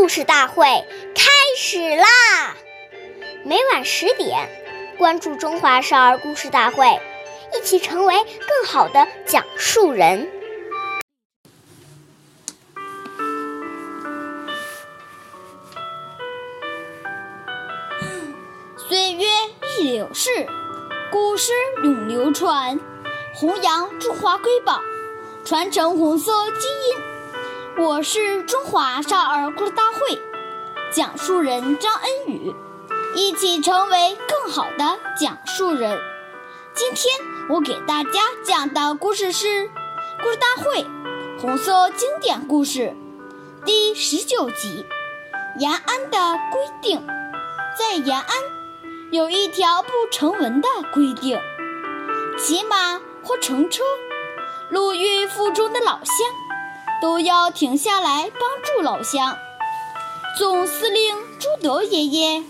故事大会开始啦！每晚十点，关注《中华少儿故事大会》，一起成为更好的讲述人。岁月易流逝，古诗永流传，弘扬中华瑰宝，传承红色基因。我是中华少儿故事大会讲述人张恩宇，一起成为更好的讲述人。今天我给大家讲的故事是《故事大会》红色经典故事第十九集《延安的规定》。在延安，有一条不成文的规定：骑马或乘车，路遇腹中的老乡。都要停下来帮助老乡。总司令朱德爷爷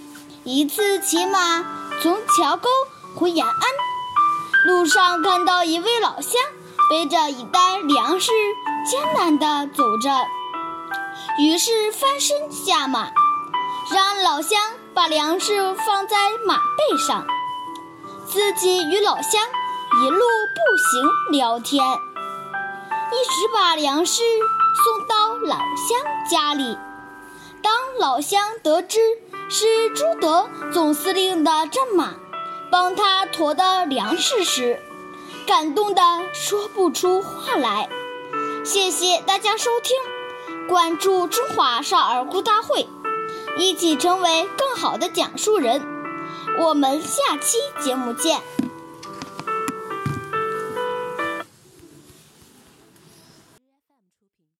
一次骑马从桥沟回延安，路上看到一位老乡背着一袋粮食，艰难地走着，于是翻身下马，让老乡把粮食放在马背上，自己与老乡一路步行聊天。一直把粮食送到老乡家里。当老乡得知是朱德总司令的战马帮他驮的粮食时，感动的说不出话来。谢谢大家收听，关注中华少儿故大会，一起成为更好的讲述人。我们下期节目见。